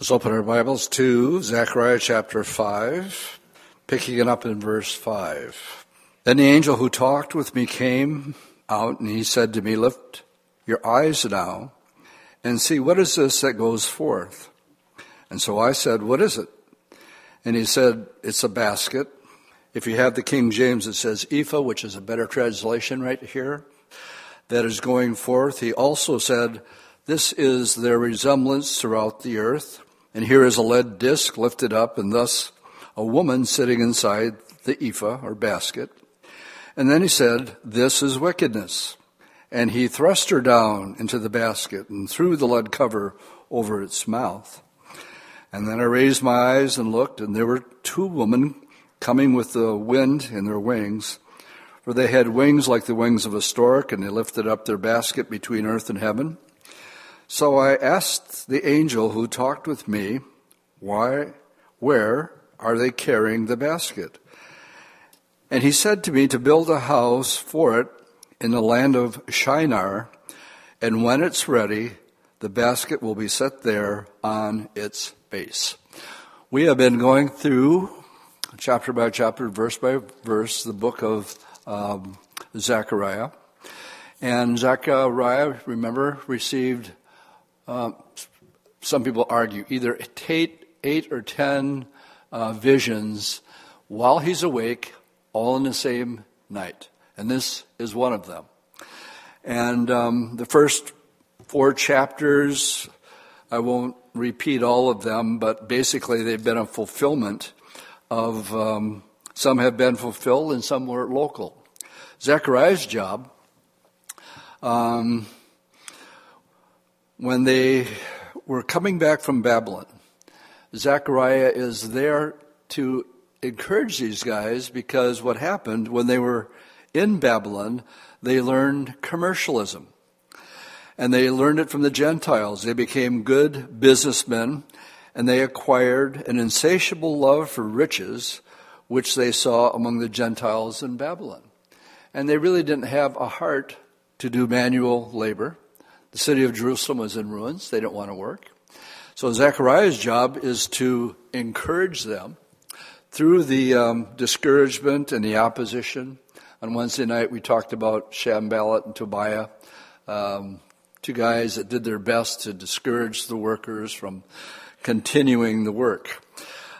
Let's open our Bibles to Zechariah chapter 5, picking it up in verse 5. Then the angel who talked with me came out and he said to me, Lift your eyes now and see what is this that goes forth. And so I said, What is it? And he said, It's a basket. If you have the King James, it says ephah, which is a better translation right here, that is going forth. He also said, This is their resemblance throughout the earth. And here is a lead disc lifted up, and thus a woman sitting inside the ephah or basket. And then he said, This is wickedness. And he thrust her down into the basket and threw the lead cover over its mouth. And then I raised my eyes and looked, and there were two women coming with the wind in their wings. For they had wings like the wings of a stork, and they lifted up their basket between earth and heaven. So I asked the angel who talked with me, Why, where are they carrying the basket? And he said to me to build a house for it in the land of Shinar, and when it's ready, the basket will be set there on its base. We have been going through chapter by chapter, verse by verse, the book of um, Zechariah. And Zechariah, remember, received um, some people argue either eight, eight or ten uh, visions while he's awake, all in the same night. And this is one of them. And um, the first four chapters, I won't repeat all of them, but basically they've been a fulfillment of um, some have been fulfilled and some were local. Zechariah's job um, when they were coming back from Babylon, Zechariah is there to encourage these guys because what happened when they were in Babylon, they learned commercialism. And they learned it from the Gentiles. They became good businessmen and they acquired an insatiable love for riches, which they saw among the Gentiles in Babylon. And they really didn't have a heart to do manual labor. The city of Jerusalem was in ruins. They didn't want to work. So Zechariah's job is to encourage them through the um, discouragement and the opposition. On Wednesday night, we talked about Sanballat and Tobiah, um, two guys that did their best to discourage the workers from continuing the work.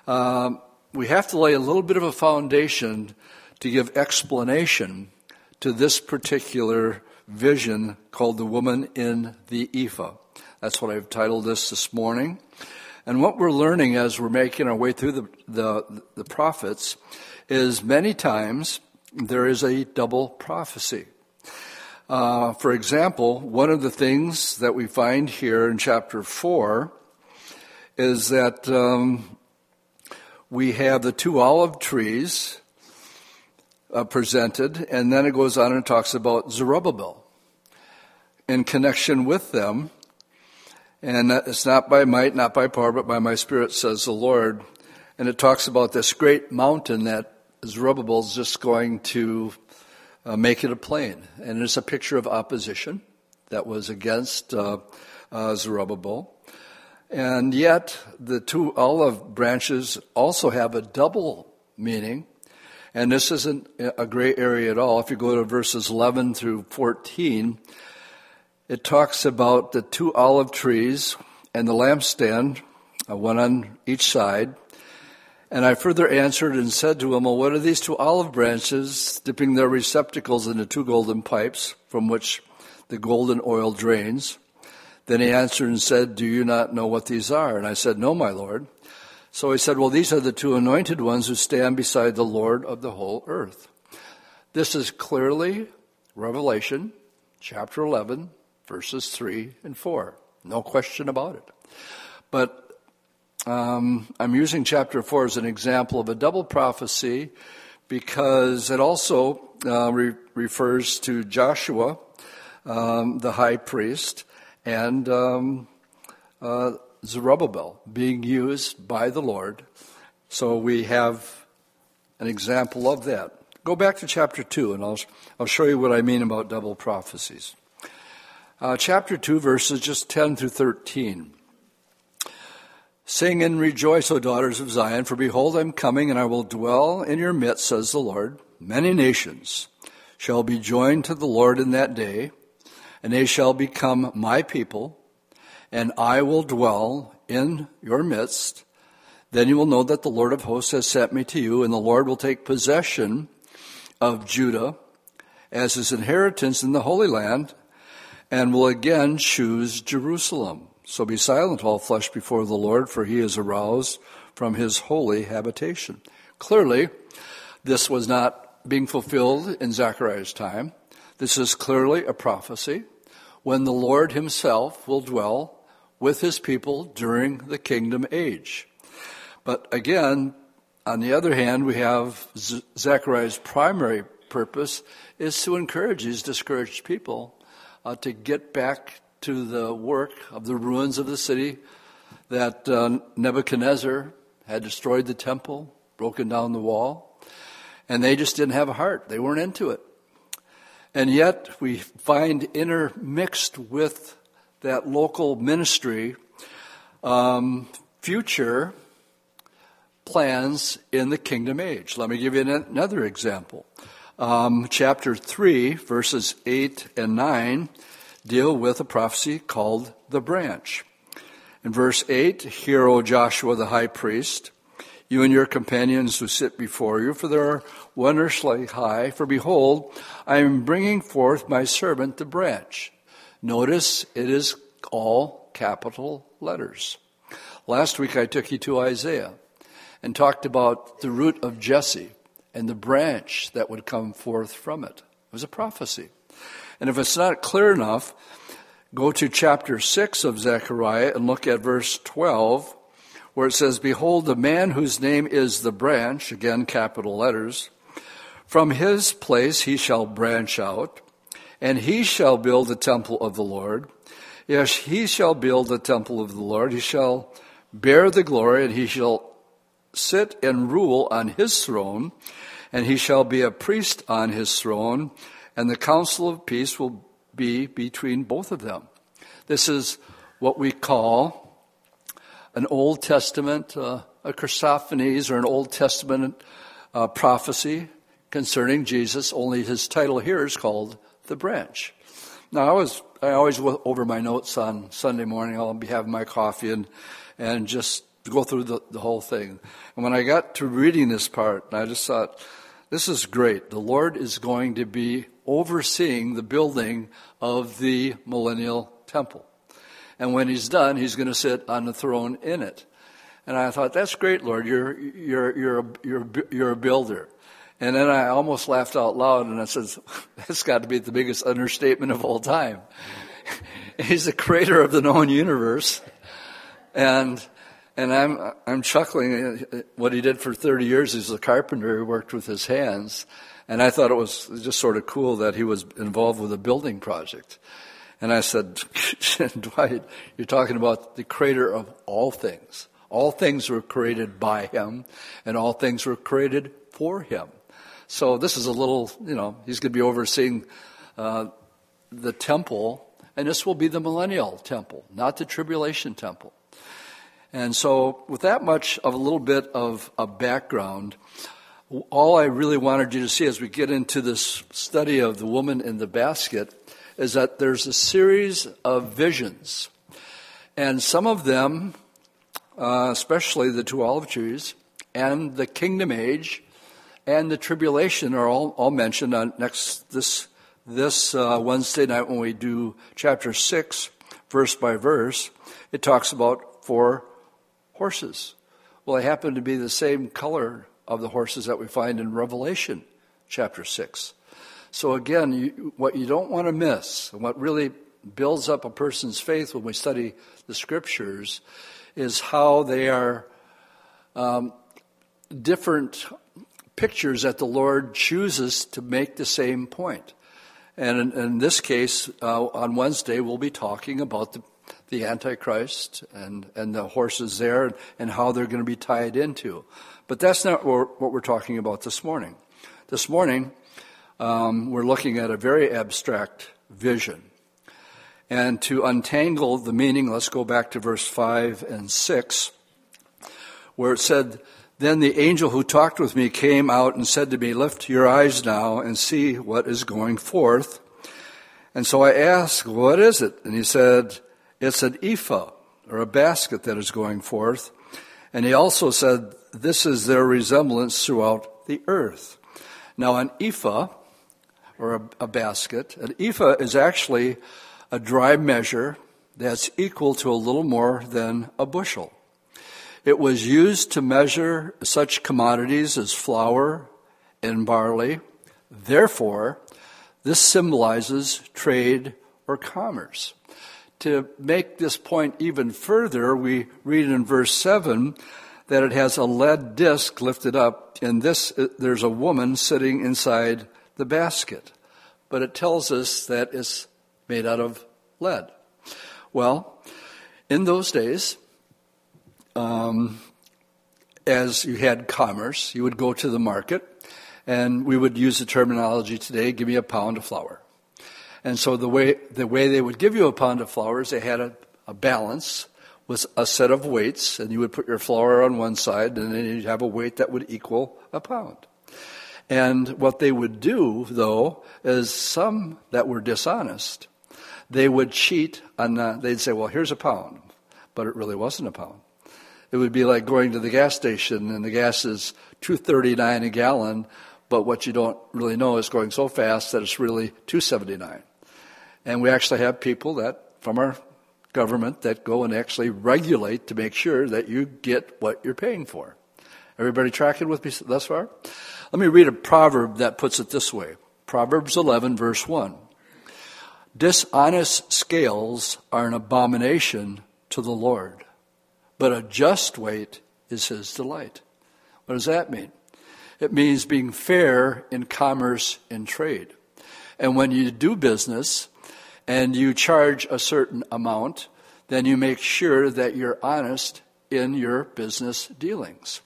Um, we have to lay a little bit of a foundation to give explanation to this particular vision called The Woman in the Ephah. That's what I've titled this this morning. And what we're learning as we're making our way through the, the, the prophets is many times there is a double prophecy. Uh, for example, one of the things that we find here in chapter 4 is that um, we have the two olive trees uh, presented, and then it goes on and talks about Zerubbabel in connection with them. And it's not by might, not by power, but by my spirit, says the Lord. And it talks about this great mountain that Zerubbabel is just going to uh, make it a plain. And it's a picture of opposition that was against uh, uh, Zerubbabel. And yet, the two olive branches also have a double meaning and this isn't a gray area at all. If you go to verses 11 through 14, it talks about the two olive trees and the lampstand, uh, one on each side. And I further answered and said to him, Well, what are these two olive branches dipping their receptacles into two golden pipes from which the golden oil drains? Then he answered and said, Do you not know what these are? And I said, No, my Lord. So he said, Well, these are the two anointed ones who stand beside the Lord of the whole earth. This is clearly Revelation chapter 11, verses 3 and 4. No question about it. But um, I'm using chapter 4 as an example of a double prophecy because it also uh, re- refers to Joshua, um, the high priest, and um, uh, Zerubbabel being used by the Lord. So we have an example of that. Go back to chapter 2, and I'll, I'll show you what I mean about double prophecies. Uh, chapter 2, verses just 10 through 13 Sing and rejoice, O daughters of Zion, for behold, I am coming, and I will dwell in your midst, says the Lord. Many nations shall be joined to the Lord in that day, and they shall become my people, and I will dwell in your midst. Then you will know that the Lord of hosts has sent me to you, and the Lord will take possession of Judah as his inheritance in the Holy Land, and will again choose Jerusalem. So be silent, all flesh, before the Lord, for he is aroused from his holy habitation. Clearly, this was not being fulfilled in Zechariah's time. This is clearly a prophecy when the Lord himself will dwell with his people during the kingdom age. But again, on the other hand, we have Zechariah's primary purpose is to encourage these discouraged people uh, to get back to the work of the ruins of the city that uh, Nebuchadnezzar had destroyed the temple, broken down the wall, and they just didn't have a heart. They weren't into it. And yet we find intermixed with that local ministry um, future plans in the kingdom age. Let me give you another example. Um, chapter 3, verses 8 and 9 deal with a prophecy called the branch. In verse 8, Hear, O Joshua the high priest, you and your companions who sit before you, for they are wondrously high. For behold, I am bringing forth my servant the branch. Notice it is all capital letters. Last week I took you to Isaiah and talked about the root of Jesse and the branch that would come forth from it. It was a prophecy. And if it's not clear enough, go to chapter 6 of Zechariah and look at verse 12, where it says, Behold, the man whose name is the branch, again, capital letters, from his place he shall branch out, and he shall build the temple of the Lord. Yes, he shall build the temple of the Lord. He shall bear the glory, and he shall sit and rule on his throne, and he shall be a priest on his throne and the counsel of peace will be between both of them. This is what we call an Old Testament, uh, a Christophanies or an Old Testament uh, prophecy concerning Jesus, only his title here is called The Branch. Now, I was, I always over my notes on Sunday morning. I'll be having my coffee and, and just go through the, the whole thing. And when I got to reading this part, I just thought, this is great. The Lord is going to be overseeing the building of the millennial temple. And when he's done, he's going to sit on the throne in it. And I thought, that's great, Lord. You're, you're, you're, a, you're, you're a builder. And then I almost laughed out loud and I said, that's got to be the biggest understatement of all time. He's the creator of the known universe. And, and I'm, I'm chuckling. What he did for 30 years as a carpenter, he worked with his hands. And I thought it was just sort of cool that he was involved with a building project. And I said, Dwight, you're talking about the creator of all things. All things were created by him, and all things were created for him. So this is a little, you know, he's going to be overseeing uh, the temple, and this will be the millennial temple, not the tribulation temple. And so, with that much of a little bit of a background, all I really wanted you to see as we get into this study of the woman in the basket is that there's a series of visions. And some of them, uh, especially the two olive trees and the kingdom age and the tribulation, are all, all mentioned on next this this uh, Wednesday night when we do chapter six, verse by verse. It talks about four horses. Well, they happen to be the same color of the horses that we find in Revelation chapter 6. So, again, you, what you don't want to miss, and what really builds up a person's faith when we study the scriptures, is how they are um, different pictures that the Lord chooses to make the same point. And in, in this case, uh, on Wednesday, we'll be talking about the, the Antichrist and, and the horses there and, how they're going to be tied into. But that's not what we're talking about this morning. This morning, um, we're looking at a very abstract vision. And to untangle the meaning, let's go back to verse 5 and 6 where it said, Then the angel who talked with me came out and said to me, Lift your eyes now and see what is going forth. And so I asked, What is it? And he said, It's an ephah, or a basket that is going forth. And he also said, This is their resemblance throughout the earth. Now, an ephah, or a, a basket, an ephah is actually a dry measure that's equal to a little more than a bushel. It was used to measure such commodities as flour and barley. Therefore, this symbolizes trade or commerce. To make this point even further, we read in verse 7 that it has a lead disc lifted up, and this, there's a woman sitting inside the basket. But it tells us that it's made out of lead. Well, in those days, um, as you had commerce, you would go to the market, and we would use the terminology today give me a pound of flour. And so the way, the way they would give you a pound of flour is they had a, a balance with a set of weights, and you would put your flour on one side, and then you'd have a weight that would equal a pound. And what they would do, though, is some that were dishonest, they would cheat on the, they'd say, well, here's a pound, but it really wasn't a pound. It would be like going to the gas station and the gas is 239 a gallon, but what you don't really know is going so fast that it's really 279. And we actually have people that, from our government, that go and actually regulate to make sure that you get what you're paying for. Everybody tracking with me thus far? Let me read a proverb that puts it this way Proverbs 11, verse 1. Dishonest scales are an abomination to the Lord, but a just weight is his delight. What does that mean? It means being fair in commerce and trade. And when you do business, and you charge a certain amount, then you make sure that you're honest in your business dealings.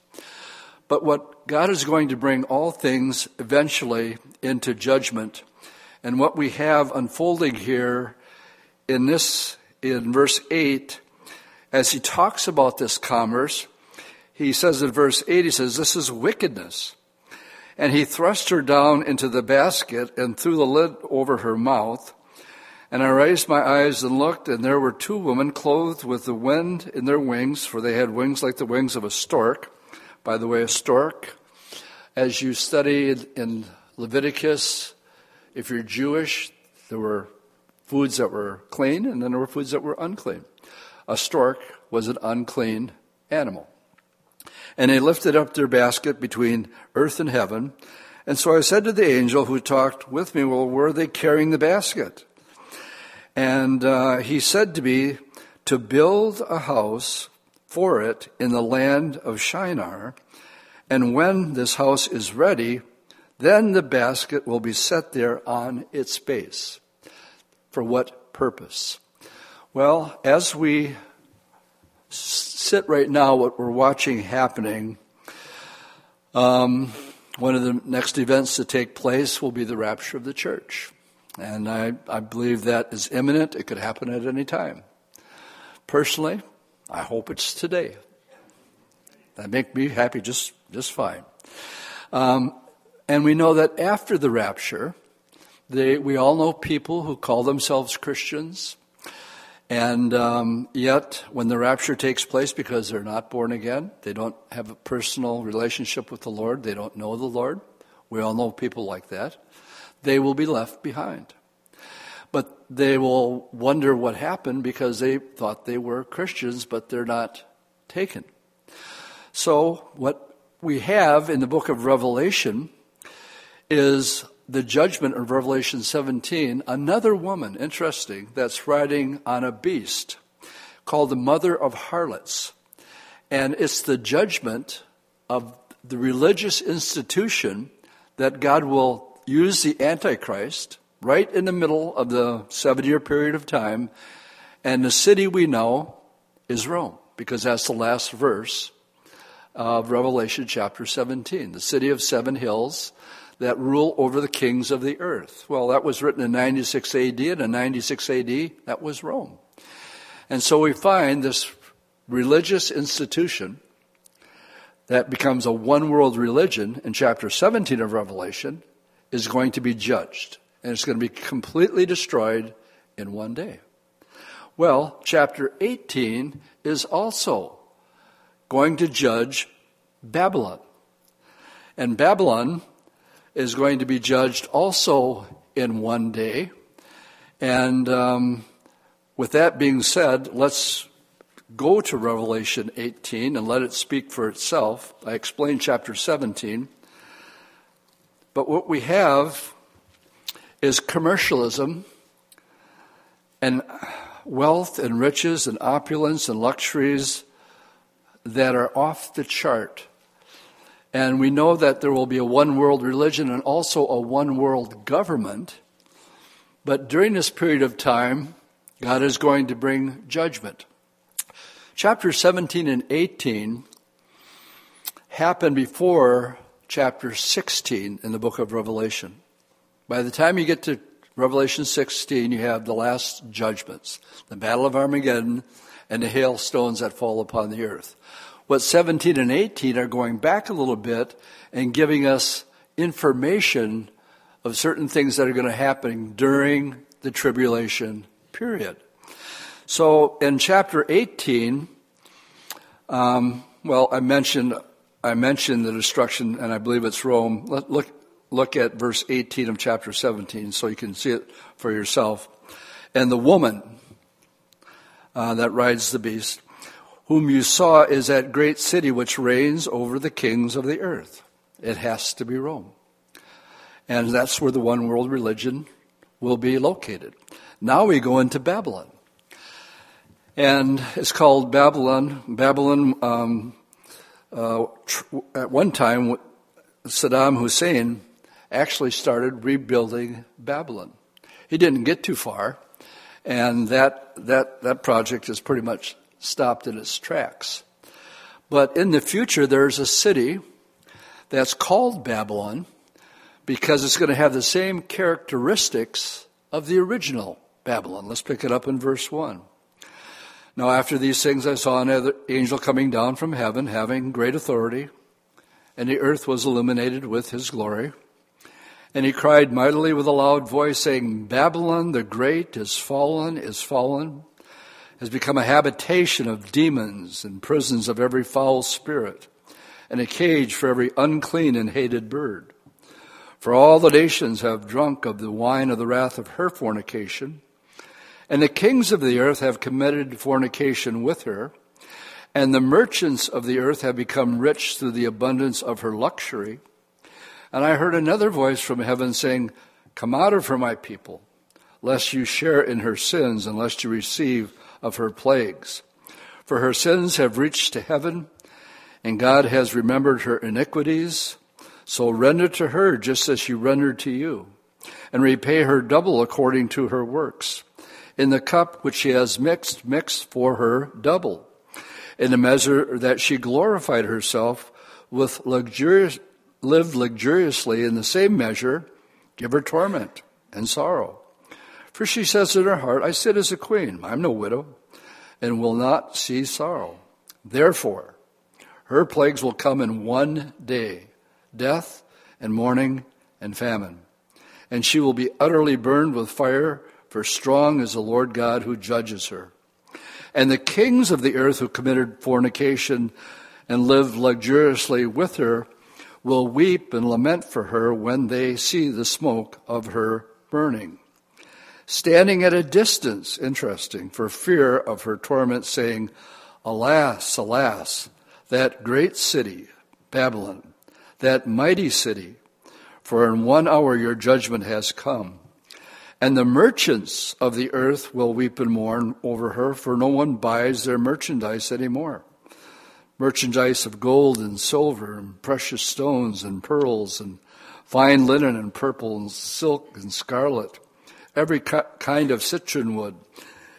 But what God is going to bring all things eventually into judgment. And what we have unfolding here in this, in verse 8, as he talks about this commerce, he says in verse 8, he says, This is wickedness. And he thrust her down into the basket and threw the lid over her mouth. And I raised my eyes and looked, and there were two women clothed with the wind in their wings, for they had wings like the wings of a stork. By the way, a stork, as you studied in Leviticus, if you're Jewish, there were foods that were clean, and then there were foods that were unclean. A stork was an unclean animal. And they lifted up their basket between earth and heaven. And so I said to the angel who talked with me, Well, where are they carrying the basket? And uh, he said to me, To build a house for it in the land of Shinar, and when this house is ready, then the basket will be set there on its base. For what purpose? Well, as we sit right now, what we're watching happening, um, one of the next events to take place will be the rapture of the church. And I, I believe that is imminent. It could happen at any time. Personally, I hope it's today. That make me happy just, just fine. Um, and we know that after the rapture, they, we all know people who call themselves Christians, and um, yet when the rapture takes place, because they're not born again, they don't have a personal relationship with the Lord, they don't know the Lord. We all know people like that they will be left behind. But they will wonder what happened because they thought they were Christians, but they're not taken. So, what we have in the book of Revelation is the judgment of Revelation 17. Another woman, interesting, that's riding on a beast called the mother of harlots. And it's the judgment of the religious institution that God will use the Antichrist right in the middle of the seven year period of time, and the city we know is Rome, because that's the last verse of Revelation chapter 17, the city of seven hills that rule over the kings of the earth. Well, that was written in 96 AD, and in 96 AD, that was Rome. And so we find this religious institution that becomes a one world religion in chapter 17 of Revelation is going to be judged. And it's going to be completely destroyed in one day. Well, chapter 18 is also going to judge Babylon. And Babylon is going to be judged also in one day. And um, with that being said, let's go to Revelation 18 and let it speak for itself. I explained chapter 17. But what we have is commercialism and wealth and riches and opulence and luxuries that are off the chart. And we know that there will be a one world religion and also a one world government. But during this period of time, God is going to bring judgment. Chapter 17 and 18 happen before chapter 16 in the book of Revelation. By the time you get to Revelation 16, you have the last judgments the Battle of Armageddon and the hailstones that fall upon the earth. What 17 and 18 are going back a little bit and giving us information of certain things that are going to happen during the tribulation period. So in chapter 18, um, well, I mentioned I mentioned the destruction, and I believe it's Rome. Let, look look at verse 18 of chapter 17, so you can see it for yourself. And the woman uh, that rides the beast, whom you saw, is that great city which reigns over the kings of the earth. It has to be Rome. And that's where the one world religion will be located. Now we go into Babylon. And it's called Babylon. Babylon, um, uh, at one time, Saddam Hussein actually started rebuilding Babylon. He didn't get too far, and that, that, that project is pretty much stopped in its tracks. But in the future, there's a city that's called Babylon because it's going to have the same characteristics of the original Babylon. Let's pick it up in verse 1. Now, after these things, I saw another angel coming down from heaven, having great authority, and the earth was illuminated with his glory. And he cried mightily with a loud voice, saying, Babylon the Great is fallen, is fallen, has become a habitation of demons and prisons of every foul spirit, and a cage for every unclean and hated bird. For all the nations have drunk of the wine of the wrath of her fornication, and the kings of the earth have committed fornication with her, and the merchants of the earth have become rich through the abundance of her luxury. And I heard another voice from heaven saying, Come out of her, my people, lest you share in her sins, and lest you receive of her plagues. For her sins have reached to heaven, and God has remembered her iniquities. So render to her just as she rendered to you, and repay her double according to her works. In the cup which she has mixed, mix for her double. In the measure that she glorified herself with luxurious, lived luxuriously in the same measure, give her torment and sorrow. For she says in her heart, I sit as a queen, I'm no widow, and will not see sorrow. Therefore, her plagues will come in one day death and mourning and famine. And she will be utterly burned with fire, for strong is the Lord God who judges her. And the kings of the earth who committed fornication and lived luxuriously with her will weep and lament for her when they see the smoke of her burning. Standing at a distance, interesting, for fear of her torment, saying, Alas, alas, that great city, Babylon, that mighty city, for in one hour your judgment has come. And the merchants of the earth will weep and mourn over her, for no one buys their merchandise anymore merchandise of gold and silver and precious stones and pearls and fine linen and purple and silk and scarlet, every kind of citron wood,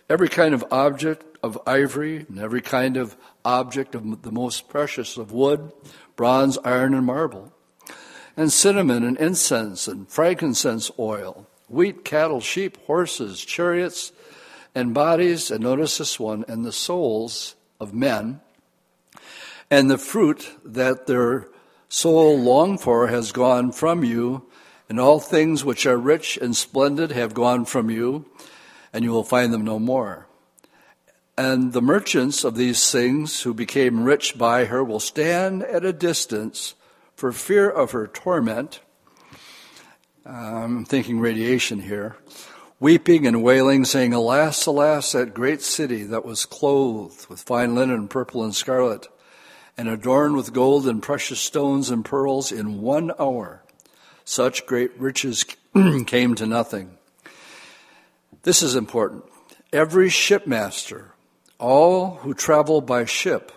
every kind of object of ivory, and every kind of object of the most precious of wood, bronze, iron, and marble, and cinnamon and incense and frankincense oil, wheat, cattle, sheep, horses, chariots, and bodies, and notice this one, and the souls of men and the fruit that their soul longed for has gone from you, and all things which are rich and splendid have gone from you, and you will find them no more. And the merchants of these things who became rich by her will stand at a distance for fear of her torment. I'm thinking radiation here. Weeping and wailing, saying, Alas, alas, that great city that was clothed with fine linen, purple and scarlet, and adorned with gold and precious stones and pearls in one hour. Such great riches came to nothing. This is important. Every shipmaster all who travel by ship,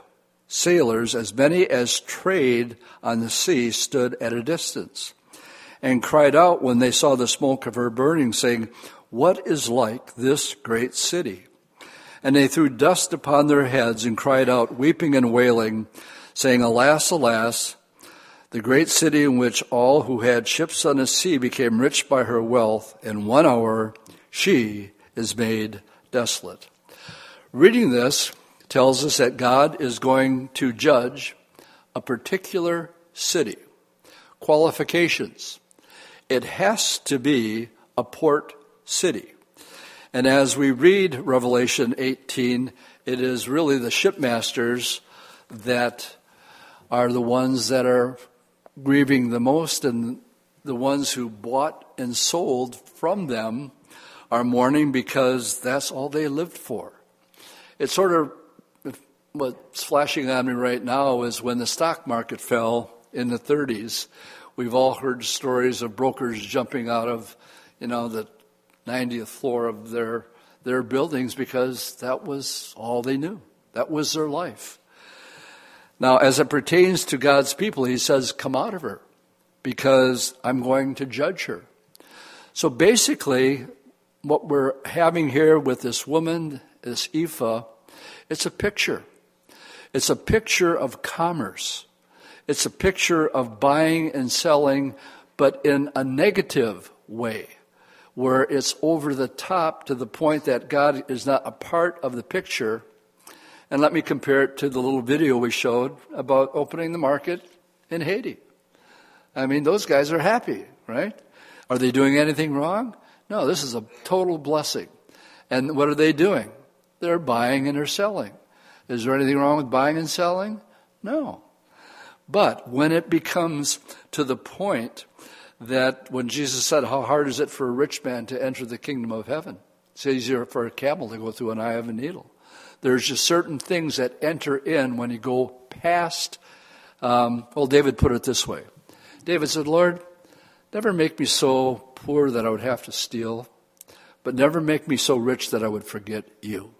sailors, as many as trade on the sea, stood at a distance and cried out when they saw the smoke of her burning, saying, What is like this great city? And they threw dust upon their heads and cried out, weeping and wailing, saying, Alas, alas, the great city in which all who had ships on the sea became rich by her wealth, in one hour she is made desolate. Reading this tells us that God is going to judge a particular city. Qualifications. It has to be a port city. And as we read Revelation 18, it is really the shipmasters that are the ones that are grieving the most, and the ones who bought and sold from them are mourning because that's all they lived for. It's sort of what's flashing on me right now is when the stock market fell in the 30s. We've all heard stories of brokers jumping out of, you know, the 90th floor of their their buildings because that was all they knew. That was their life. Now, as it pertains to God's people, he says, Come out of her, because I'm going to judge her. So basically, what we're having here with this woman this ephah, it's a picture. It's a picture of commerce. It's a picture of buying and selling, but in a negative way, where it's over the top to the point that God is not a part of the picture. And let me compare it to the little video we showed about opening the market in Haiti. I mean, those guys are happy, right? Are they doing anything wrong? No, this is a total blessing. And what are they doing? They're buying and they're selling. Is there anything wrong with buying and selling? No. But when it becomes to the point that when Jesus said, How hard is it for a rich man to enter the kingdom of heaven? It's easier for a camel to go through an eye of a needle. There's just certain things that enter in when you go past. Um, well, David put it this way David said, Lord, never make me so poor that I would have to steal, but never make me so rich that I would forget you.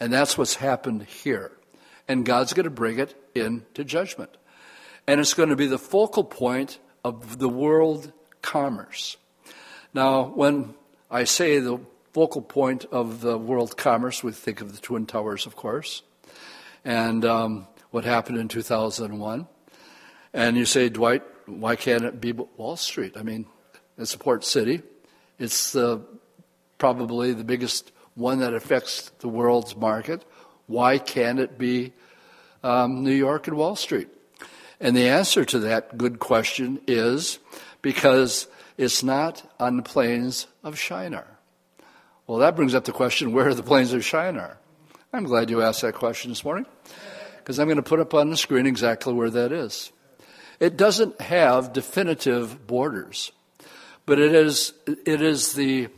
And that's what's happened here. And God's going to bring it into judgment. And it's going to be the focal point of the world commerce. Now, when I say the focal point of the world commerce, we think of the Twin Towers, of course, and um, what happened in 2001. And you say, Dwight, why can't it be Wall Street? I mean, it's a port city. It's probably the biggest one that affects the world's market. Why can't it be um, New York and Wall Street? And the answer to that good question is because it's not on the plains of Shinar. Well, that brings up the question where are the plains of Shinar? I'm glad you asked that question this morning because I'm going to put up on the screen exactly where that is. It doesn't have definitive borders, but it is, it is the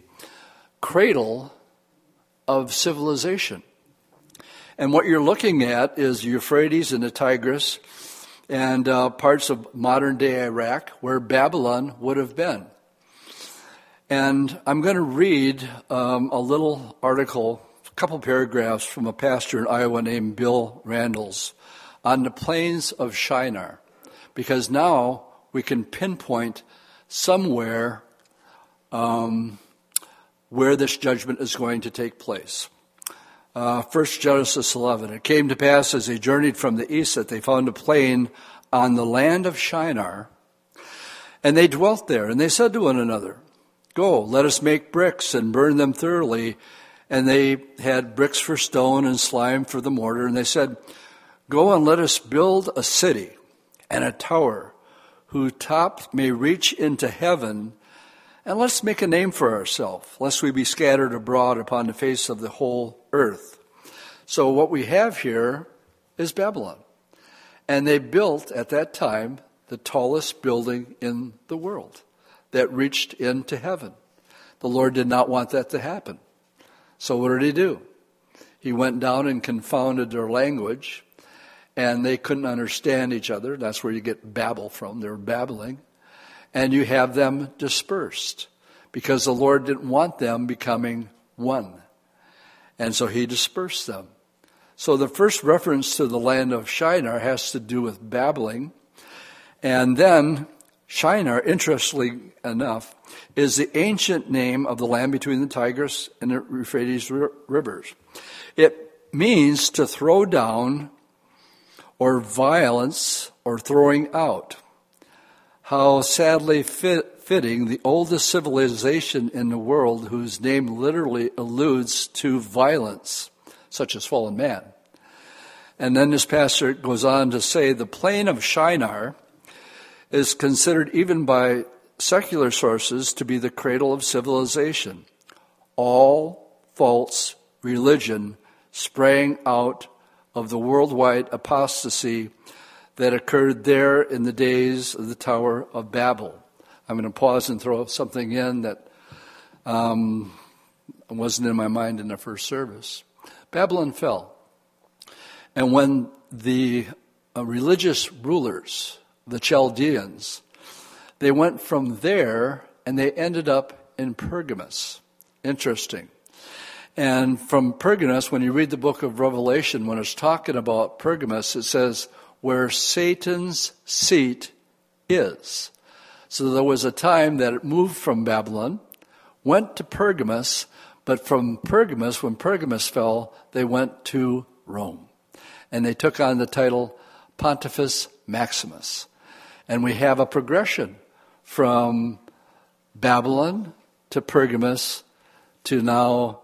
cradle of civilization. And what you're looking at is Euphrates and the Tigris and uh, parts of modern day Iraq where Babylon would have been. And I'm going to read um, a little article, a couple paragraphs from a pastor in Iowa named Bill Randles on the plains of Shinar, because now we can pinpoint somewhere um, where this judgment is going to take place. Uh, First Genesis 11. It came to pass as they journeyed from the east that they found a plain on the land of Shinar, and they dwelt there. And they said to one another, Go, let us make bricks and burn them thoroughly. And they had bricks for stone and slime for the mortar. And they said, Go and let us build a city and a tower whose top may reach into heaven, and let's make a name for ourselves, lest we be scattered abroad upon the face of the whole earth. So what we have here is Babylon. And they built at that time the tallest building in the world that reached into heaven. The Lord did not want that to happen. So what did he do? He went down and confounded their language, and they couldn't understand each other. That's where you get babble from. They're babbling. And you have them dispersed because the Lord didn't want them becoming one. And so he dispersed them. So the first reference to the land of Shinar has to do with babbling. And then Shinar, interestingly enough, is the ancient name of the land between the Tigris and the Euphrates rivers. It means to throw down or violence or throwing out. How sadly fit, fitting the oldest civilization in the world, whose name literally alludes to violence, such as fallen man. And then this pastor goes on to say the plain of Shinar is considered even by secular sources to be the cradle of civilization. All false religion sprang out of the worldwide apostasy that occurred there in the days of the Tower of Babel. I'm going to pause and throw something in that um, wasn't in my mind in the first service. Babylon fell. And when the uh, religious rulers the Chaldeans. They went from there and they ended up in Pergamus. Interesting. And from Pergamus, when you read the book of Revelation, when it's talking about Pergamus, it says, where Satan's seat is. So there was a time that it moved from Babylon, went to Pergamus, but from Pergamus, when Pergamus fell, they went to Rome. And they took on the title Pontifex Maximus. And we have a progression from Babylon to Pergamus to now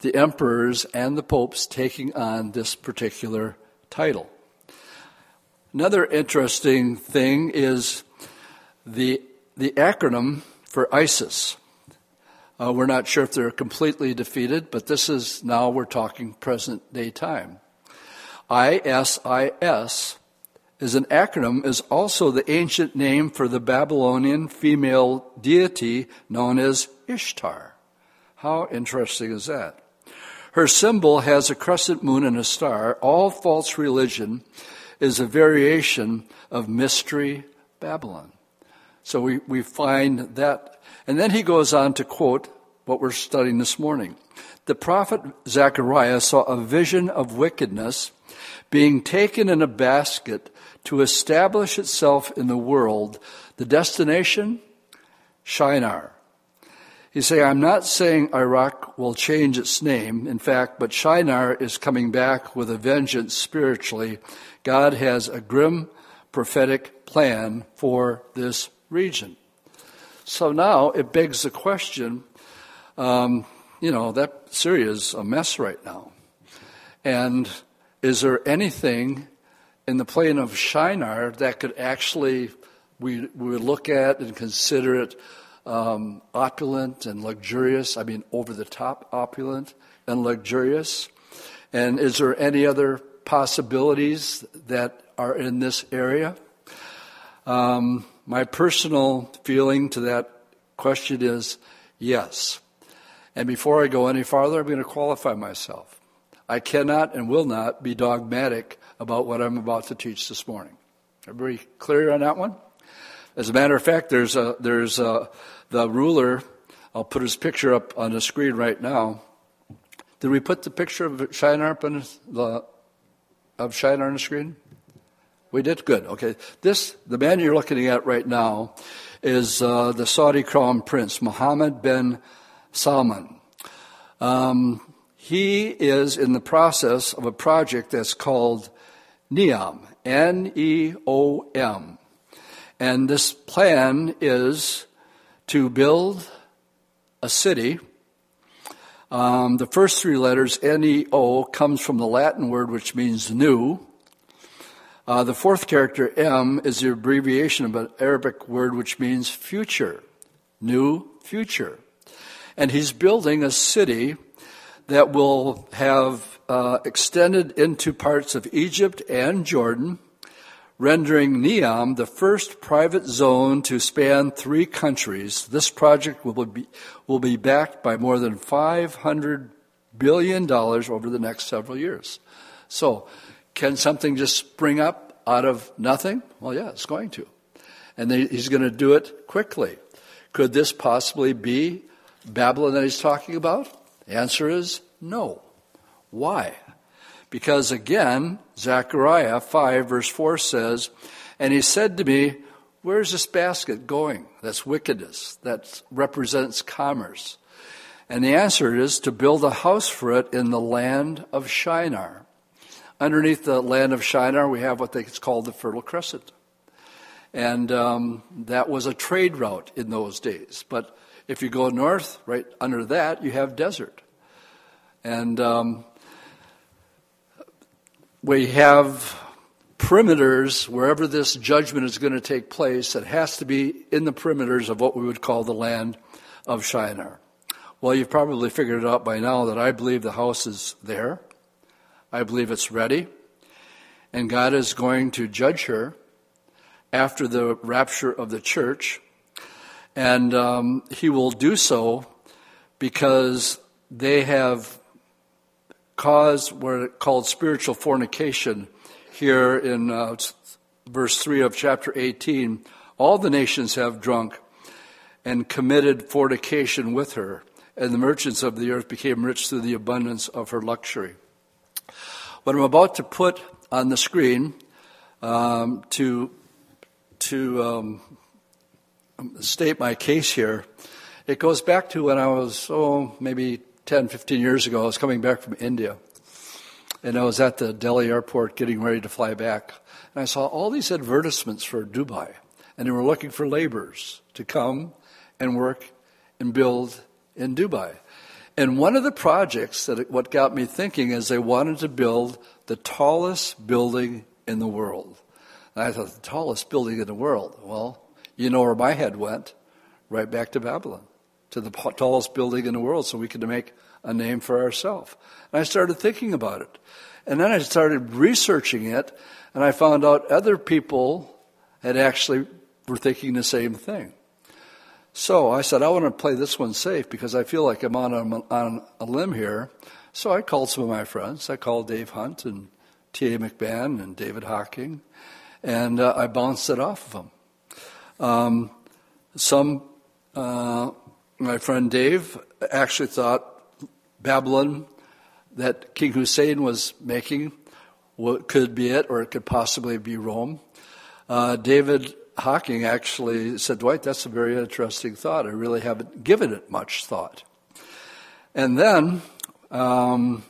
the emperors and the popes taking on this particular title. Another interesting thing is the, the acronym for ISIS. Uh, we're not sure if they're completely defeated, but this is now we're talking present day time. ISIS is an acronym, is also the ancient name for the Babylonian female deity known as Ishtar. How interesting is that? Her symbol has a crescent moon and a star. All false religion is a variation of mystery Babylon. So we, we find that. And then he goes on to quote what we're studying this morning. The prophet Zechariah saw a vision of wickedness being taken in a basket to establish itself in the world. The destination? Shinar. You say, I'm not saying Iraq will change its name, in fact, but Shinar is coming back with a vengeance spiritually. God has a grim prophetic plan for this region. So now it begs the question um, you know, that Syria is a mess right now. And is there anything in the plain of Shinar that could actually we, we would look at and consider it um, opulent and luxurious. I mean, over the top opulent and luxurious. And is there any other possibilities that are in this area? Um, my personal feeling to that question is yes. And before I go any farther, I'm going to qualify myself. I cannot and will not be dogmatic about what I'm about to teach this morning. Everybody clear on that one? As a matter of fact, there's a, there's a, the ruler. I'll put his picture up on the screen right now. Did we put the picture of Shinar up on the of Shinar on the screen? We did good. Okay, this the man you're looking at right now is uh, the Saudi crown prince Mohammed bin Salman. Um, he is in the process of a project that's called NEOM, N E O M. And this plan is to build a city. Um, the first three letters, N E O, comes from the Latin word which means new. Uh, the fourth character, M, is the abbreviation of an Arabic word which means future, new future. And he's building a city that will have uh, extended into parts of Egypt and Jordan, rendering Neom the first private zone to span three countries. This project will be, will be backed by more than $500 billion over the next several years. So, can something just spring up out of nothing? Well, yeah, it's going to. And he's going to do it quickly. Could this possibly be Babylon that he's talking about? The answer is no. Why? Because again, Zechariah 5 verse 4 says, And he said to me, Where's this basket going? That's wickedness. That represents commerce. And the answer is to build a house for it in the land of Shinar. Underneath the land of Shinar, we have what it's called the Fertile Crescent. And um, that was a trade route in those days. But if you go north, right under that, you have desert. And um, we have perimeters wherever this judgment is going to take place. It has to be in the perimeters of what we would call the land of Shinar. Well, you've probably figured it out by now that I believe the house is there. I believe it's ready. And God is going to judge her after the rapture of the church. And um, He will do so because they have caused what called spiritual fornication here in uh, verse 3 of chapter 18. All the nations have drunk and committed fornication with her, and the merchants of the earth became rich through the abundance of her luxury. What I'm about to put on the screen um, to to um, state my case here, it goes back to when I was oh maybe 10, 15 years ago. I was coming back from India, and I was at the Delhi airport getting ready to fly back, and I saw all these advertisements for Dubai, and they were looking for laborers to come and work and build in Dubai. And one of the projects that what got me thinking is they wanted to build the tallest building in the world. And I thought, the tallest building in the world. Well, you know where my head went? Right back to Babylon, to the tallest building in the world, so we could make a name for ourselves. And I started thinking about it. And then I started researching it, and I found out other people had actually were thinking the same thing. So I said, I want to play this one safe because I feel like I'm on a, on a limb here. So I called some of my friends. I called Dave Hunt and T.A. McMahon and David Hocking, and uh, I bounced it off of them. Um, some, uh, my friend Dave actually thought Babylon that King Hussein was making could be it, or it could possibly be Rome. Uh, David Hocking actually said, Dwight, that's a very interesting thought. I really haven't given it much thought. And then um,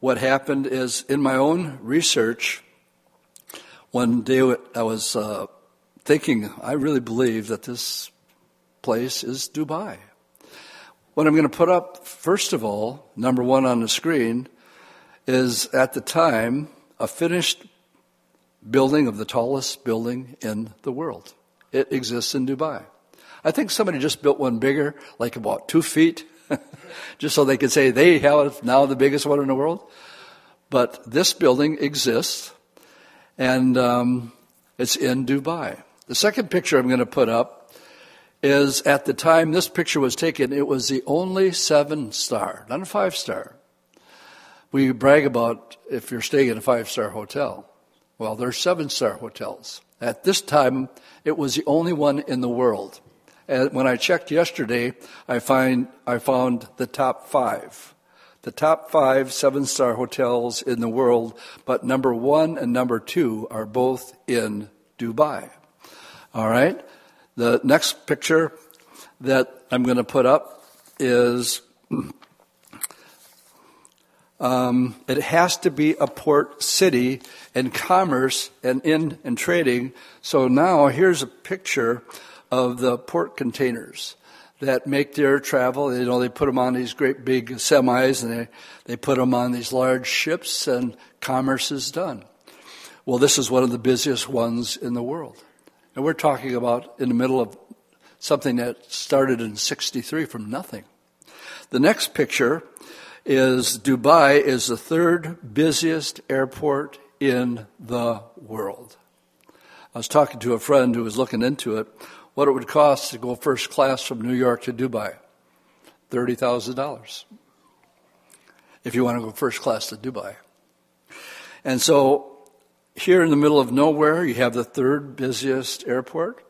what happened is in my own research, one day I was uh, thinking, I really believe that this place is Dubai. What I'm going to put up, first of all, number one on the screen, is at the time a finished building of the tallest building in the world. It exists in Dubai. I think somebody just built one bigger, like about two feet, just so they could say they have now the biggest one in the world. But this building exists, and um, it's in Dubai. The second picture I'm going to put up is at the time this picture was taken, it was the only seven star, not a five star. We brag about if you're staying in a five star hotel. Well, there's seven star hotels. At this time, it was the only one in the world. And when I checked yesterday, I find I found the top five. The top five seven star hotels in the world, but number one and number two are both in Dubai. All right? The next picture that I'm going to put up is um, it has to be a port city and commerce and in and trading. So now here's a picture of the port containers that make their travel. You know, they put them on these great big semis and they, they put them on these large ships and commerce is done. Well, this is one of the busiest ones in the world. And we're talking about in the middle of something that started in 63 from nothing. The next picture is Dubai is the third busiest airport in the world. I was talking to a friend who was looking into it, what it would cost to go first class from New York to Dubai. $30,000 if you want to go first class to Dubai. And so here in the middle of nowhere, you have the third busiest airport.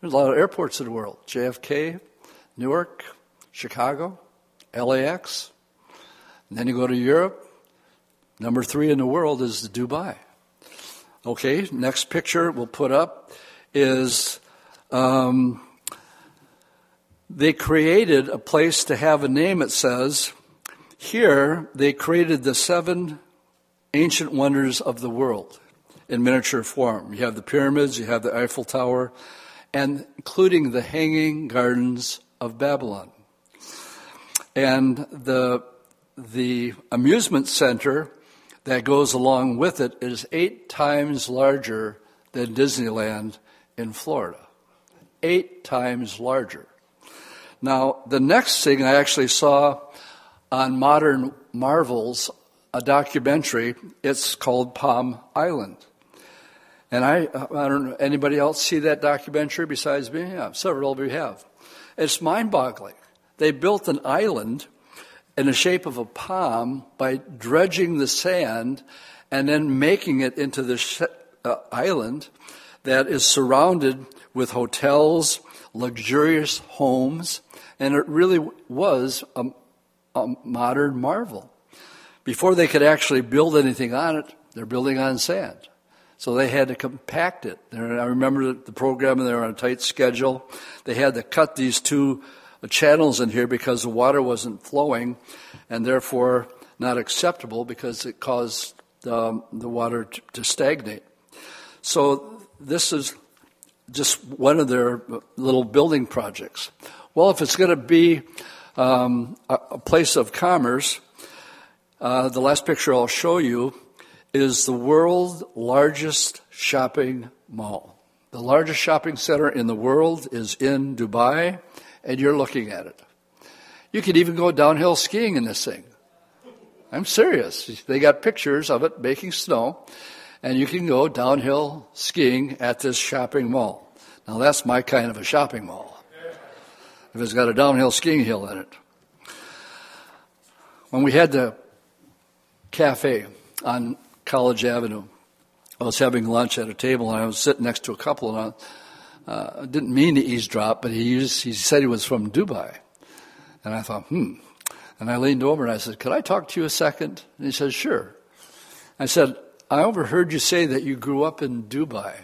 There's a lot of airports in the world JFK, Newark, Chicago, LAX. And then you go to Europe. Number three in the world is Dubai. Okay, next picture we'll put up is um, they created a place to have a name, it says. Here, they created the seven ancient wonders of the world in miniature form. You have the pyramids, you have the Eiffel Tower, and including the Hanging Gardens of Babylon. And the, the amusement center that goes along with it is eight times larger than Disneyland in Florida. Eight times larger. Now, the next thing I actually saw on Modern Marvels, a documentary, it's called Palm Island. And I, I don't know, anybody else see that documentary besides me? Yeah, several of you have. It's mind boggling. They built an island in the shape of a palm by dredging the sand and then making it into this uh, island that is surrounded with hotels, luxurious homes, and it really was a, a modern marvel. Before they could actually build anything on it, they're building on sand. So they had to compact it. I remember the program, and they were on a tight schedule. They had to cut these two channels in here because the water wasn't flowing, and therefore not acceptable because it caused um, the water to, stagnate. So this is just one of their little building projects. Well, if it's going to be um, a, a, place of commerce, uh, the last picture I'll show you is the world's largest shopping mall. The largest shopping center in the world is in Dubai, and you're looking at it. You could even go downhill skiing in this thing. I'm serious. They got pictures of it making snow, and you can go downhill skiing at this shopping mall. Now, that's my kind of a shopping mall if it's got a downhill skiing hill in it. When we had the cafe on College Avenue, I was having lunch at a table and I was sitting next to a couple and I uh, didn't mean to eavesdrop, but he, used, he said he was from Dubai. And I thought, hmm. And I leaned over and I said, Could I talk to you a second? And he said, Sure. I said, I overheard you say that you grew up in Dubai.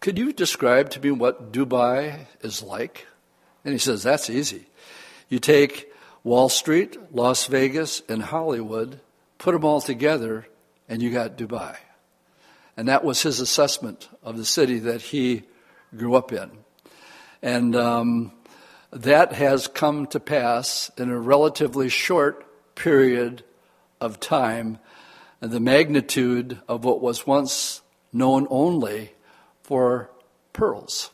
Could you describe to me what Dubai is like? And he says, That's easy. You take Wall Street, Las Vegas, and Hollywood, put them all together, and you got Dubai. And that was his assessment of the city that he grew up in. And um, that has come to pass in a relatively short period of time. And the magnitude of what was once known only for pearls.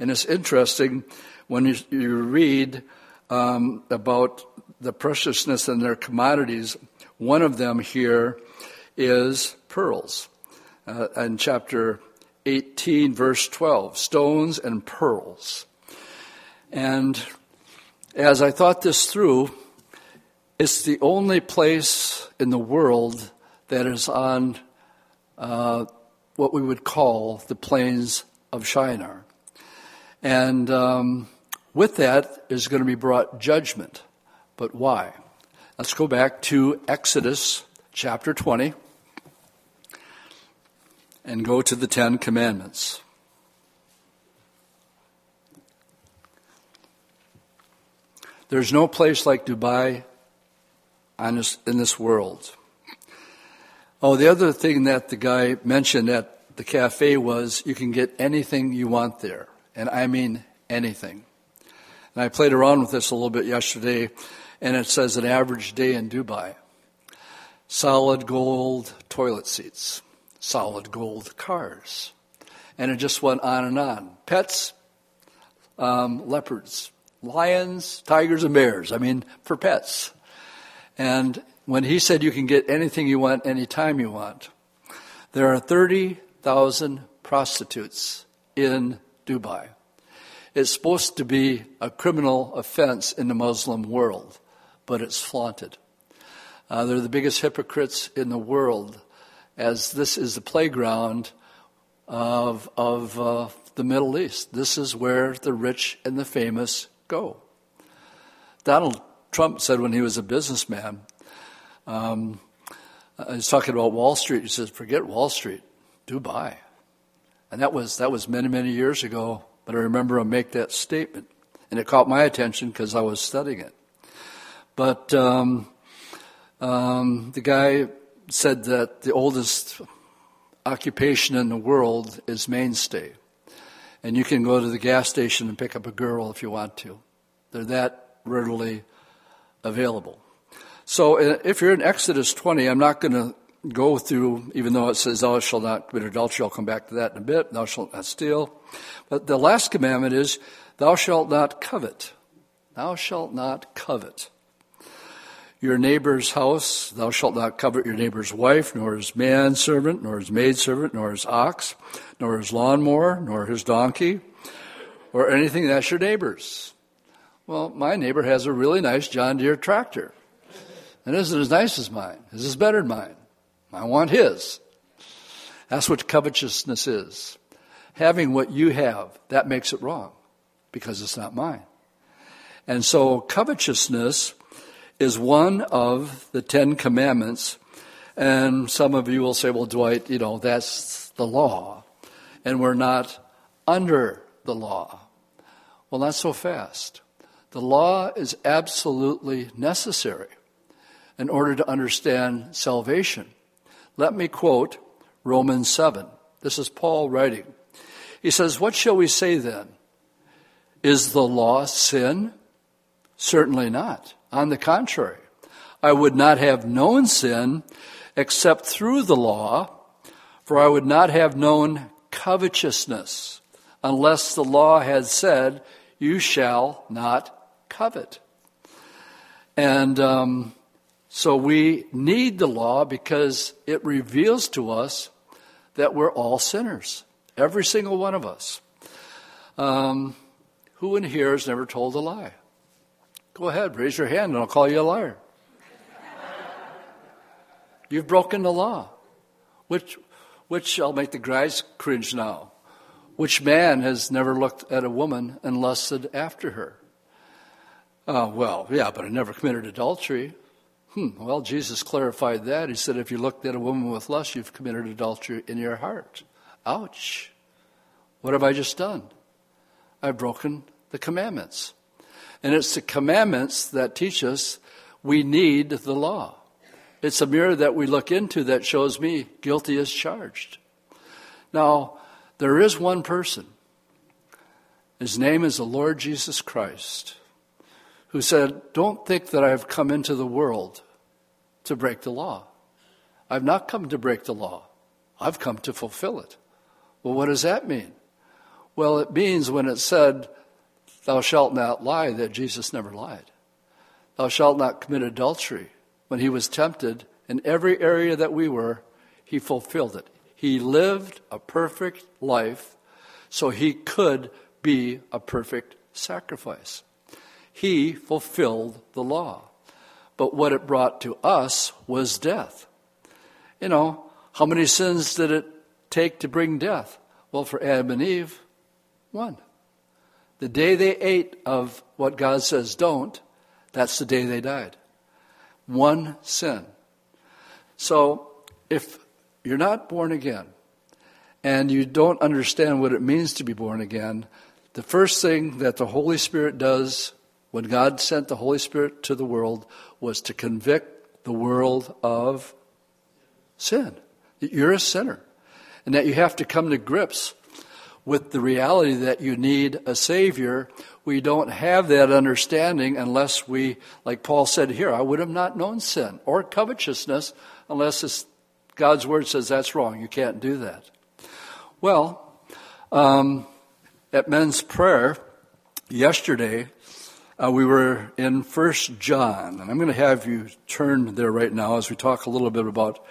And it's interesting when you, you read um, about the preciousness and their commodities, one of them here is pearls. Uh, in chapter 18, verse 12, stones and pearls. And as I thought this through, it's the only place in the world that is on uh, what we would call the plains of Shinar. And um, with that is going to be brought judgment. But why? Let's go back to Exodus chapter 20 and go to the Ten Commandments. There's no place like Dubai this, in this world. Oh, the other thing that the guy mentioned at the cafe was you can get anything you want there. And I mean anything. And I played around with this a little bit yesterday, and it says an average day in Dubai. Solid gold toilet seats, solid gold cars. And it just went on and on. Pets, um, leopards, lions, tigers, and bears. I mean, for pets. And when he said you can get anything you want anytime you want, there are 30,000 prostitutes in Dubai. It's supposed to be a criminal offense in the Muslim world, but it's flaunted. Uh, they're the biggest hypocrites in the world, as this is the playground of, of uh, the Middle East. This is where the rich and the famous go. Donald Trump said when he was a businessman, um, uh, he's talking about Wall Street. He says, "Forget Wall Street, Dubai," and that was that was many many years ago. But I remember him make that statement, and it caught my attention because I was studying it. But um, um, the guy said that the oldest occupation in the world is mainstay. And you can go to the gas station and pick up a girl if you want to. They're that readily available. So uh, if you're in Exodus 20, I'm not going to go through, even though it says, Thou shalt not commit adultery, I'll come back to that in a bit. Thou shalt not steal. But the last commandment is, Thou shalt not covet. Thou shalt not covet your neighbor's house. Thou shalt not covet your neighbor's wife, nor his manservant, nor his maidservant, nor his ox, nor his lawnmower, nor his donkey, or anything that's your neighbor's. Well, my neighbor has a really nice John Deere tractor. It isn't as nice as mine. His is better than mine. I want his. That's what covetousness is. Having what you have, that makes it wrong because it's not mine. And so covetousness is one of the Ten Commandments. And some of you will say, well, Dwight, you know, that's the law. And we're not under the law. Well, not so fast. The law is absolutely necessary in order to understand salvation. Let me quote Romans 7. This is Paul writing. He says, What shall we say then? Is the law sin? Certainly not. On the contrary, I would not have known sin except through the law, for I would not have known covetousness unless the law had said, You shall not covet. And um, so we need the law because it reveals to us that we're all sinners, every single one of us. Um, who in here has never told a lie? Go ahead, raise your hand, and I'll call you a liar. You've broken the law. Which, which I'll make the guys cringe now. Which man has never looked at a woman and lusted after her? Uh, well, yeah, but I never committed adultery. Hmm, well, Jesus clarified that. He said, if you looked at a woman with lust, you've committed adultery in your heart. Ouch. What have I just done? I've broken the commandments. And it's the commandments that teach us we need the law. It's a mirror that we look into that shows me guilty as charged. Now, there is one person. His name is the Lord Jesus Christ, who said, Don't think that I have come into the world to break the law. I've not come to break the law, I've come to fulfill it. Well, what does that mean? Well, it means when it said, Thou shalt not lie, that Jesus never lied. Thou shalt not commit adultery. When he was tempted, in every area that we were, he fulfilled it. He lived a perfect life so he could be a perfect sacrifice. He fulfilled the law. But what it brought to us was death. You know, how many sins did it take to bring death? Well, for Adam and Eve, one. The day they ate of what God says don't, that's the day they died. One sin. So, if you're not born again and you don't understand what it means to be born again, the first thing that the Holy Spirit does when God sent the Holy Spirit to the world was to convict the world of sin. You're a sinner. And that you have to come to grips with the reality that you need a Savior. We don't have that understanding unless we, like Paul said here, I would have not known sin or covetousness unless God's word says that's wrong. You can't do that. Well, um, at men's prayer yesterday, uh, we were in First John, and I'm going to have you turn there right now as we talk a little bit about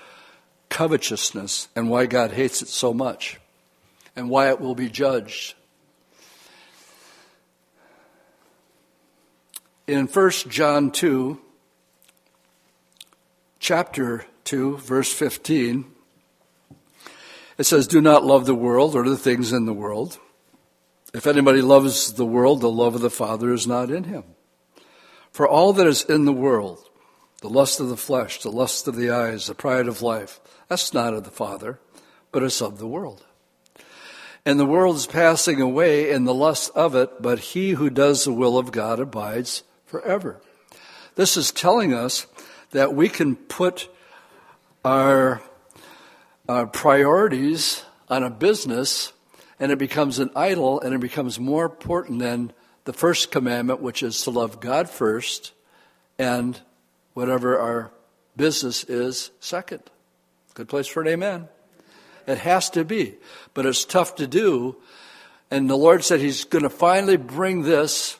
covetousness and why God hates it so much, and why it will be judged. In First John two, chapter two, verse fifteen. It says, Do not love the world or the things in the world. If anybody loves the world, the love of the Father is not in him. For all that is in the world, the lust of the flesh, the lust of the eyes, the pride of life, that's not of the Father, but it's of the world. And the world is passing away in the lust of it, but he who does the will of God abides forever. This is telling us that we can put our uh, priorities on a business and it becomes an idol and it becomes more important than the first commandment, which is to love God first and whatever our business is second. Good place for an amen. It has to be, but it's tough to do. And the Lord said He's going to finally bring this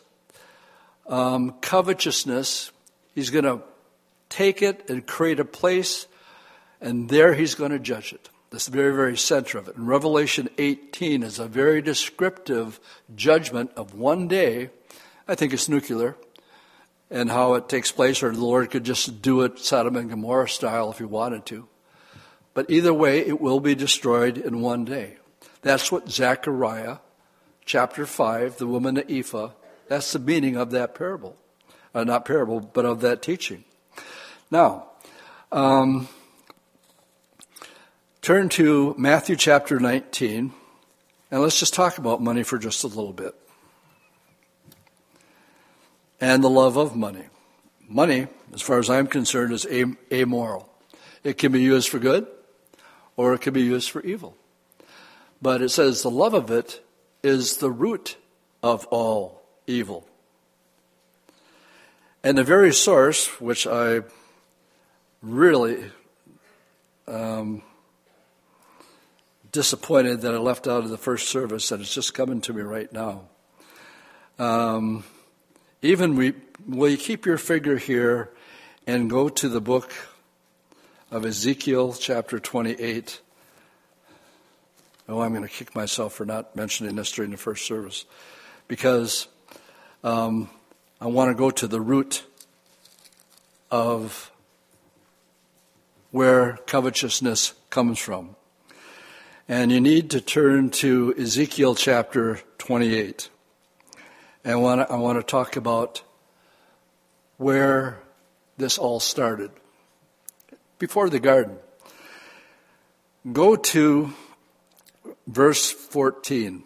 um, covetousness. He's going to take it and create a place and there he's going to judge it. That's the very, very center of it. And Revelation 18 is a very descriptive judgment of one day. I think it's nuclear and how it takes place, or the Lord could just do it Sodom and Gomorrah style if he wanted to. But either way, it will be destroyed in one day. That's what Zechariah chapter 5, the woman at Ephah, that's the meaning of that parable. Uh, not parable, but of that teaching. Now, um, Turn to Matthew chapter 19, and let's just talk about money for just a little bit. And the love of money. Money, as far as I'm concerned, is amoral. It can be used for good, or it can be used for evil. But it says the love of it is the root of all evil. And the very source, which I really um, disappointed that I left out of the first service, and it's just coming to me right now. Um, even we, will you keep your figure here and go to the book of Ezekiel, chapter 28? Oh, I'm going to kick myself for not mentioning this during the first service because um, I want to go to the root of where covetousness comes from. And you need to turn to Ezekiel chapter 28. And I want to, I want to talk about where this all started. Before the garden. Go to verse 14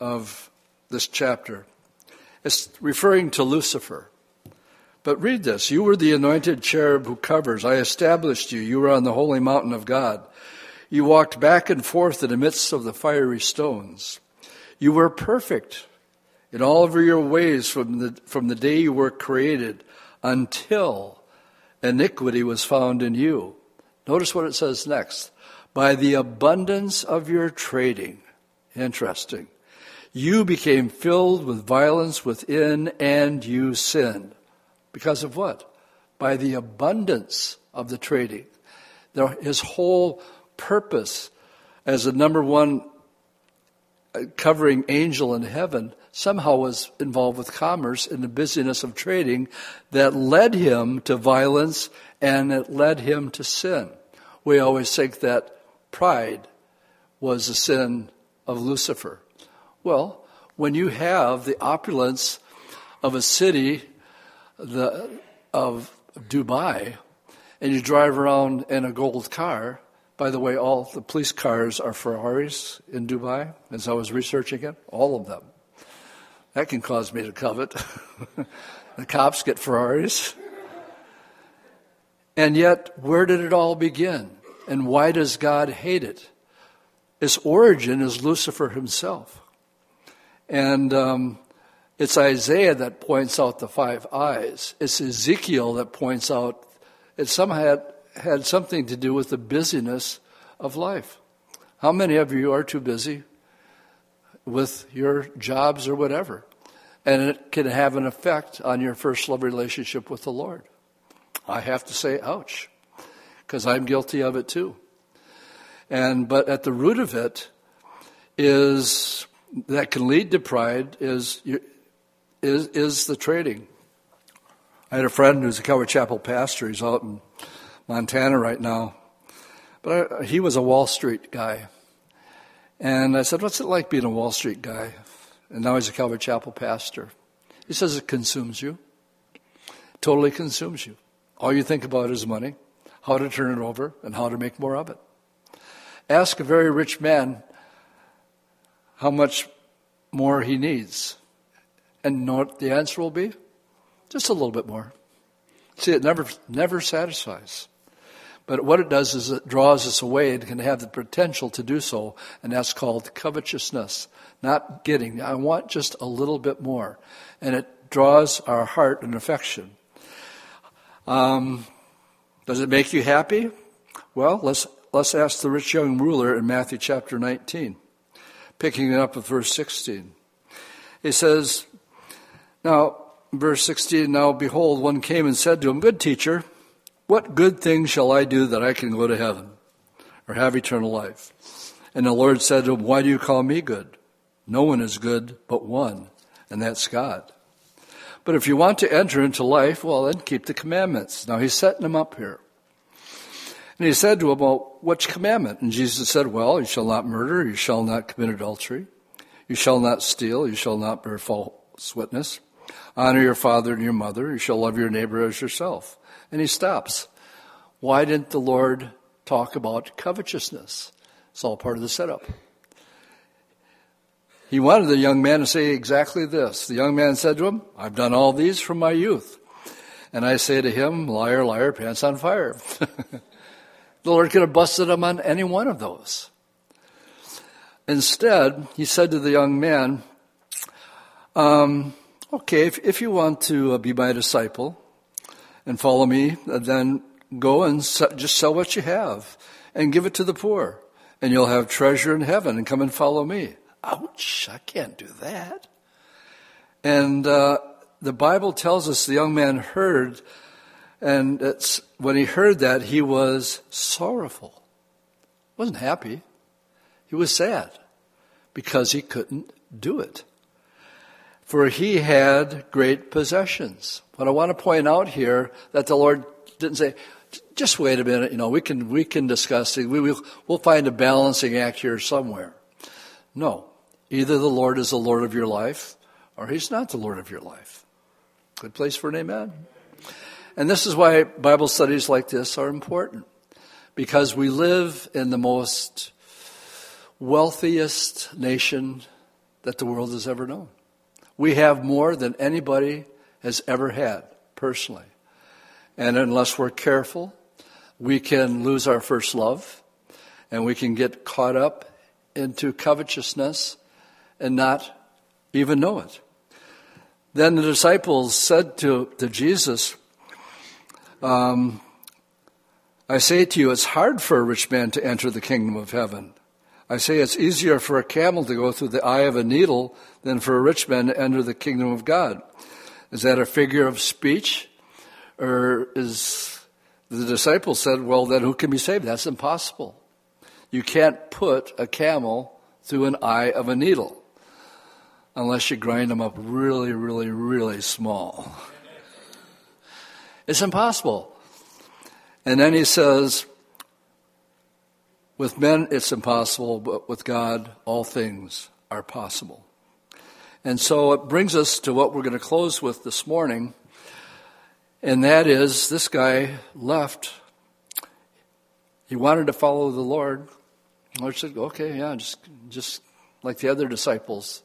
of this chapter. It's referring to Lucifer. But read this. You were the anointed cherub who covers. I established you. You were on the holy mountain of God. You walked back and forth in the midst of the fiery stones. You were perfect in all of your ways from the, from the day you were created until iniquity was found in you. Notice what it says next. By the abundance of your trading. Interesting. You became filled with violence within and you sinned. Because of what? By the abundance of the trading. His whole purpose as the number one uh, covering angel in heaven somehow was involved with commerce and the busyness of trading that led him to violence and it led him to sin. We always think that pride was a sin of Lucifer. Well, when you have the opulence of a city the, of Dubai and you drive around in a gold car, by the way, all the police cars are Ferraris in Dubai, as I was researching it, all of them. That can cause me to covet. the cops get Ferraris. And yet, where did it all begin? And why does God hate it? Its origin is Lucifer himself. And um, it's Isaiah that points out the five eyes. It's Ezekiel that points out it somehow had something to do with the busyness of life. How many of you are too busy with your jobs or whatever? And it can have an effect on your first love relationship with the Lord. I have to say, ouch, because I'm guilty of it too. And, but at the root of it is, that can lead to pride is, is, is the trading. I had a friend who's a Calvary Chapel pastor. He's out in Montana right now. But I, he was a Wall Street guy. And I said, What's it like being a Wall Street guy? And now he's a Calvary Chapel pastor. He says it consumes you, totally consumes you. All you think about is money, how to turn it over, and how to make more of it. Ask a very rich man how much more he needs. And know what the answer will be? Just a little bit more. See, it never, never satisfies. But what it does is it draws us away and can have the potential to do so, and that's called covetousness. Not getting. I want just a little bit more. And it draws our heart and affection. Um, does it make you happy? Well, let's, let's ask the rich young ruler in Matthew chapter 19, picking it up at verse 16. He says, Now, verse 16, now behold, one came and said to him, Good teacher, what good thing shall I do that I can go to heaven or have eternal life? And the Lord said to him, Why do you call me good? No one is good but one, and that's God. But if you want to enter into life, well, then keep the commandments. Now he's setting them up here. And he said to him, Well, which commandment? And Jesus said, Well, you shall not murder, you shall not commit adultery, you shall not steal, you shall not bear false witness, honor your father and your mother, you shall love your neighbor as yourself. And he stops. Why didn't the Lord talk about covetousness? It's all part of the setup. He wanted the young man to say exactly this. The young man said to him, I've done all these from my youth. And I say to him, liar, liar, pants on fire. the Lord could have busted him on any one of those. Instead, he said to the young man, um, okay, if, if, you want to uh, be my disciple and follow me, then go and just sell what you have and give it to the poor and you'll have treasure in heaven and come and follow me. Ouch, I can't do that. And uh, the Bible tells us the young man heard, and it's, when he heard that, he was sorrowful. wasn't happy. He was sad because he couldn't do it. For he had great possessions. But I want to point out here that the Lord didn't say, just wait a minute, you know, we can, we can discuss it. We, will, we'll find a balancing act here somewhere. No. Either the Lord is the Lord of your life or he's not the Lord of your life. Good place for an amen. And this is why Bible studies like this are important. Because we live in the most wealthiest nation that the world has ever known. We have more than anybody has ever had, personally. And unless we're careful, we can lose our first love and we can get caught up into covetousness and not even know it. Then the disciples said to, to Jesus, um, I say to you, it's hard for a rich man to enter the kingdom of heaven. I say it's easier for a camel to go through the eye of a needle than for a rich man to enter the kingdom of God. Is that a figure of speech? Or is the disciples said, well, then who can be saved? That's impossible. You can't put a camel through an eye of a needle unless you grind them up really, really, really small. It's impossible. And then he says, with men it's impossible, but with God all things are possible. And so it brings us to what we're going to close with this morning, and that is this guy left. He wanted to follow the Lord. The Lord said, okay, yeah, just, just like the other disciples.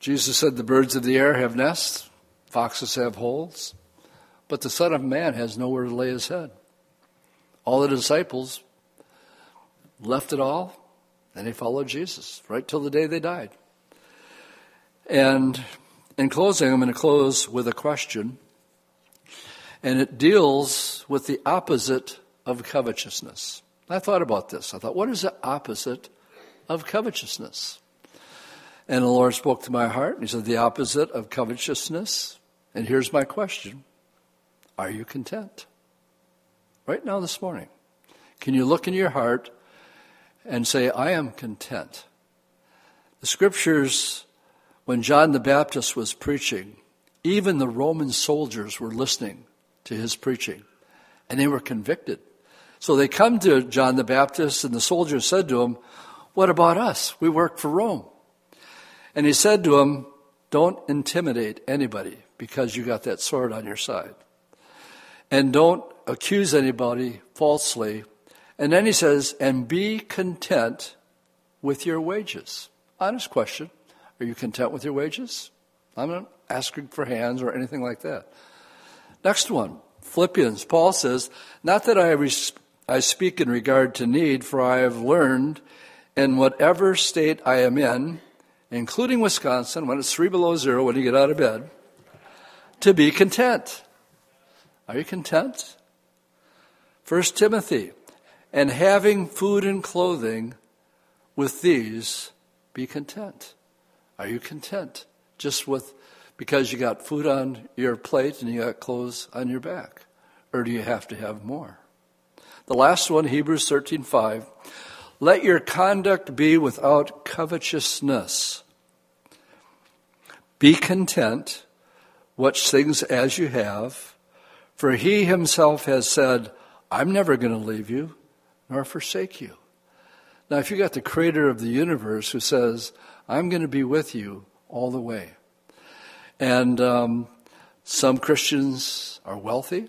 Jesus said, The birds of the air have nests, foxes have holes, but the Son of Man has nowhere to lay his head. All the disciples left it all, and they followed Jesus right till the day they died. And in closing, I'm going to close with a question, and it deals with the opposite of covetousness? I thought about this. I thought, what is the opposite of covetousness? And the Lord spoke to my heart, and He said, the opposite of covetousness. And here's my question Are you content? Right now, this morning. Can you look in your heart and say, I am content? The scriptures, when John the Baptist was preaching, even the Roman soldiers were listening to his preaching, and they were convicted. So they come to John the Baptist, and the soldiers said to him, What about us? We work for Rome. And he said to him, Don't intimidate anybody because you got that sword on your side. And don't accuse anybody falsely. And then he says, And be content with your wages. Honest question. Are you content with your wages? I'm not asking for hands or anything like that. Next one, Philippians. Paul says, Not that I res- I speak in regard to need, for I have learned in whatever state I am in, including Wisconsin, when it's three below zero when you get out of bed, to be content. Are you content? First Timothy, and having food and clothing, with these be content. Are you content? Just with because you got food on your plate and you got clothes on your back? Or do you have to have more? The last one, Hebrews 13:5. Let your conduct be without covetousness. Be content, watch things as you have, for he himself has said, I'm never going to leave you nor forsake you. Now, if you got the creator of the universe who says, I'm going to be with you all the way. And um, some Christians are wealthy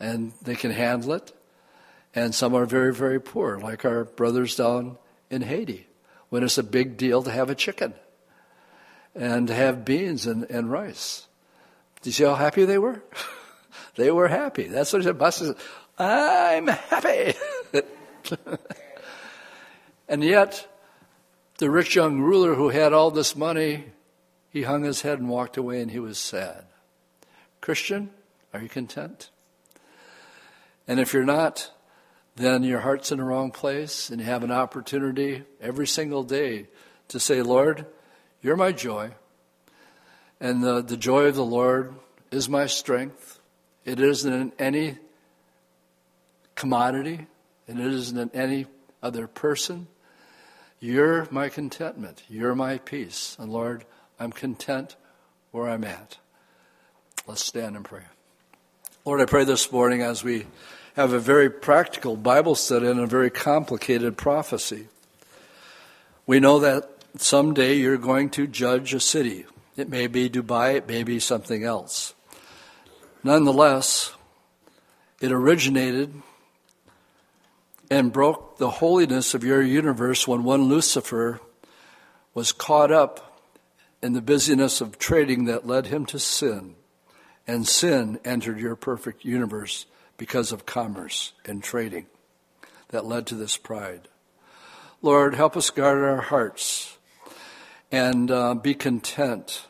and they can handle it and some are very, very poor, like our brothers down in Haiti, when it's a big deal to have a chicken and have beans and, and rice. Do you see how happy they were? they were happy. That's what he said. Said, I'm happy. and yet, the rich young ruler who had all this money, he hung his head and walked away and he was sad. Christian, are you content? And if you're not, then your heart's in the wrong place and you have an opportunity every single day to say, Lord, you're my joy. And the, the joy of the Lord is my strength. It isn't in any commodity, and it isn't in any other person. You're my contentment. You're my peace. And Lord, I'm content where I'm at. Let's stand and pray. Lord, I pray this morning as we have a very practical Bible study and a very complicated prophecy. We know that someday you're going to judge a city. It may be Dubai, it may be something else. Nonetheless, it originated and broke the holiness of your universe when one Lucifer was caught up in the busyness of trading that led him to sin. And sin entered your perfect universe because of commerce and trading that led to this pride. Lord, help us guard our hearts and uh, be content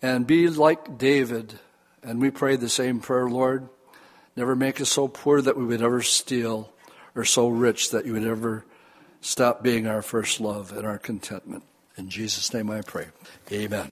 and be like David. And we pray the same prayer, Lord. Never make us so poor that we would ever steal or so rich that you would ever stop being our first love and our contentment. In Jesus' name I pray. Amen.